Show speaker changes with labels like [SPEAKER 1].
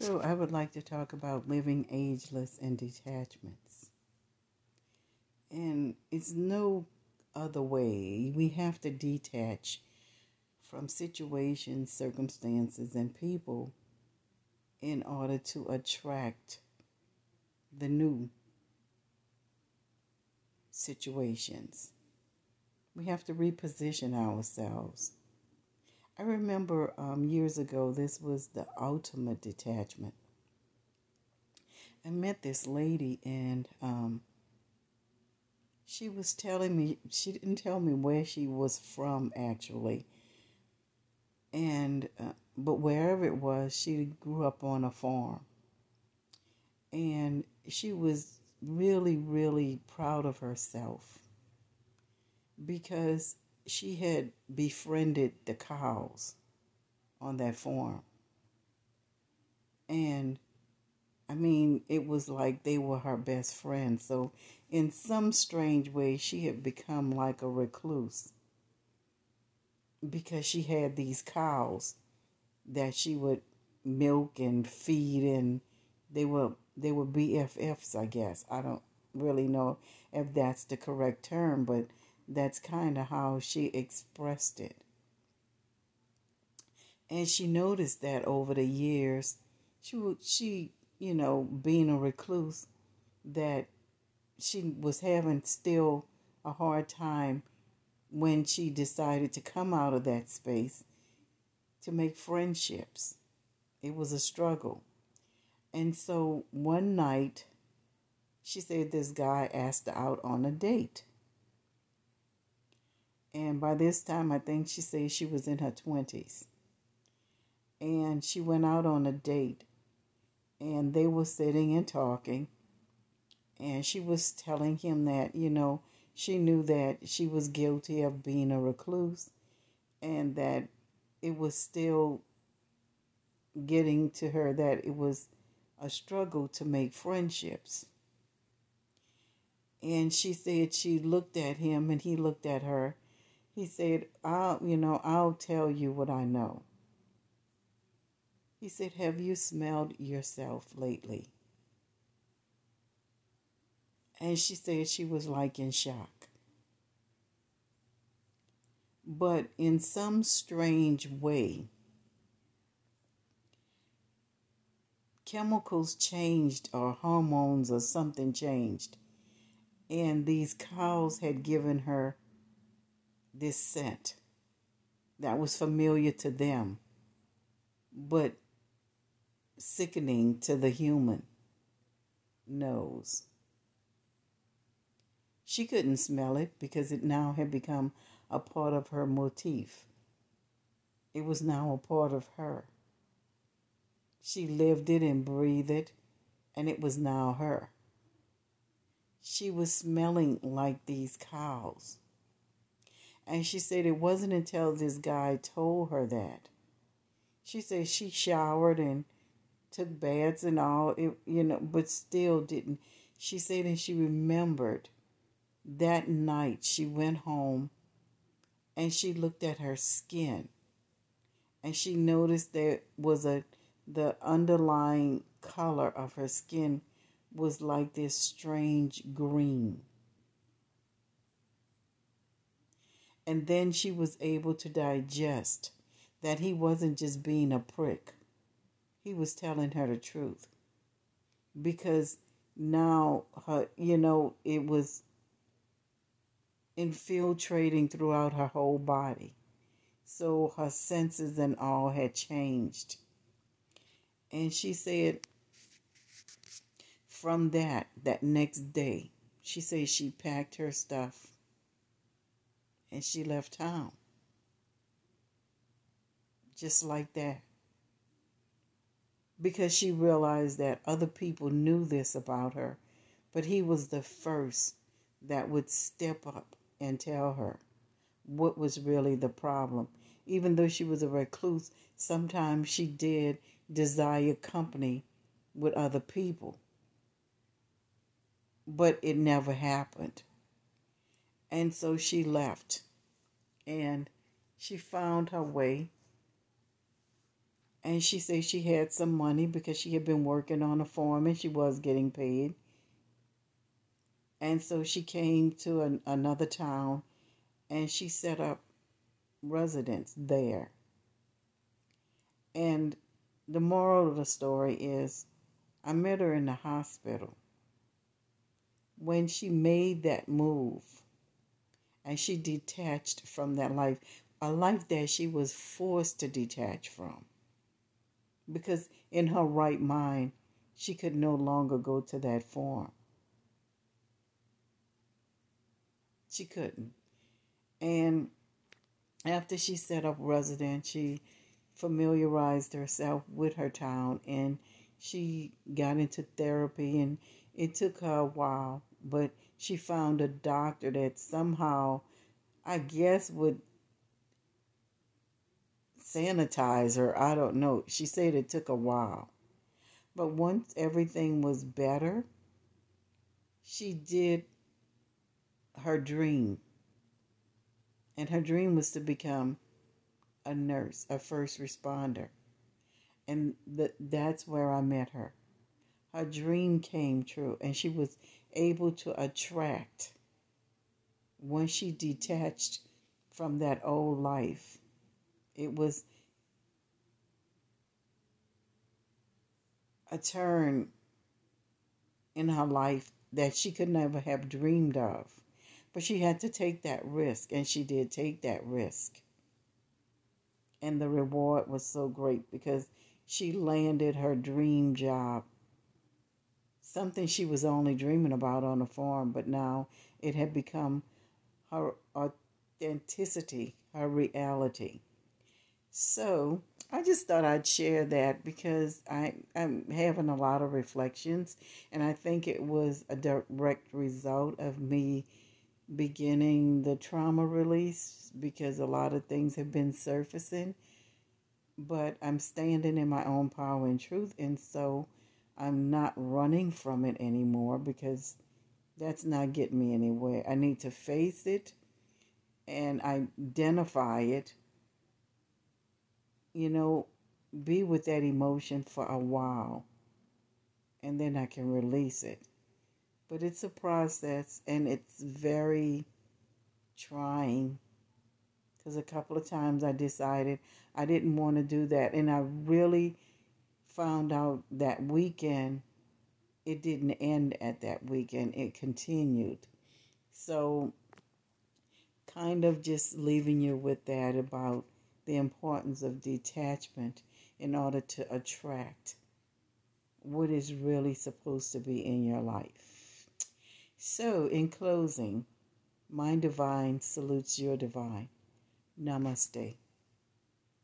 [SPEAKER 1] So, I would like to talk about living ageless and detachments. And it's no other way. We have to detach from situations, circumstances, and people in order to attract the new situations. We have to reposition ourselves. I remember um, years ago, this was the ultimate detachment. I met this lady, and um, she was telling me, she didn't tell me where she was from actually. And, uh, but wherever it was, she grew up on a farm. And she was really, really proud of herself because she had befriended the cows on that farm. And I mean, it was like they were her best friends. So, in some strange way, she had become like a recluse because she had these cows that she would milk and feed and they were they were BFFs, I guess. I don't really know if that's the correct term, but that's kind of how she expressed it. And she noticed that over the years, she would, she, you know, being a recluse, that she was having still a hard time when she decided to come out of that space to make friendships. It was a struggle. And so one night, she said this guy asked her out on a date. And by this time, I think she said she was in her 20s. And she went out on a date. And they were sitting and talking. And she was telling him that, you know, she knew that she was guilty of being a recluse and that it was still getting to her that it was a struggle to make friendships. And she said she looked at him and he looked at her he said, I'll, you know, I'll tell you what I know. He said, Have you smelled yourself lately? And she said she was like in shock. But in some strange way, chemicals changed or hormones or something changed. And these cows had given her this scent that was familiar to them, but sickening to the human nose. She couldn't smell it because it now had become a part of her motif. It was now a part of her. She lived it and breathed it, and it was now her. She was smelling like these cows. And she said it wasn't until this guy told her that. She said she showered and took baths and all, it, you know, but still didn't. She said and she remembered that night she went home and she looked at her skin and she noticed there was a the underlying color of her skin was like this strange green. And then she was able to digest that he wasn't just being a prick, he was telling her the truth. Because now, her, you know, it was infiltrating throughout her whole body. So her senses and all had changed. And she said, from that, that next day, she said she packed her stuff and she left town. Just like that. Because she realized that other people knew this about her, but he was the first that would step up and tell her what was really the problem. Even though she was a recluse, sometimes she did desire company with other people. But it never happened. And so she left and she found her way And she said she had some money because she had been working on a farm and she was getting paid. And so she came to an, another town and she set up residence there. And the moral of the story is I met her in the hospital. When she made that move and she detached from that life, a life that she was forced to detach from. Because in her right mind, she could no longer go to that farm. She couldn't. And after she set up residence, she familiarized herself with her town and she got into therapy and it took her a while, but she found a doctor that somehow, I guess, would sanitize her. I don't know. She said it took a while. But once everything was better, she did her dream. And her dream was to become a nurse, a first responder. And th- that's where I met her. Her dream came true, and she was able to attract when she detached from that old life. It was a turn in her life that she could never have dreamed of. But she had to take that risk, and she did take that risk. And the reward was so great because she landed her dream job. Something she was only dreaming about on the farm, but now it had become her authenticity, her reality. So I just thought I'd share that because I, I'm having a lot of reflections, and I think it was a direct result of me beginning the trauma release because a lot of things have been surfacing. But I'm standing in my own power and truth, and so I'm not running from it anymore because that's not getting me anywhere. I need to face it and identify it you know, be with that emotion for a while and then I can release it. But it's a process and it's very trying because a couple of times I decided I didn't want to do that. And I really found out that weekend it didn't end at that weekend, it continued. So, kind of just leaving you with that about the importance of detachment in order to attract what is really supposed to be in your life. So, in closing, my divine salutes your divine. Namaste.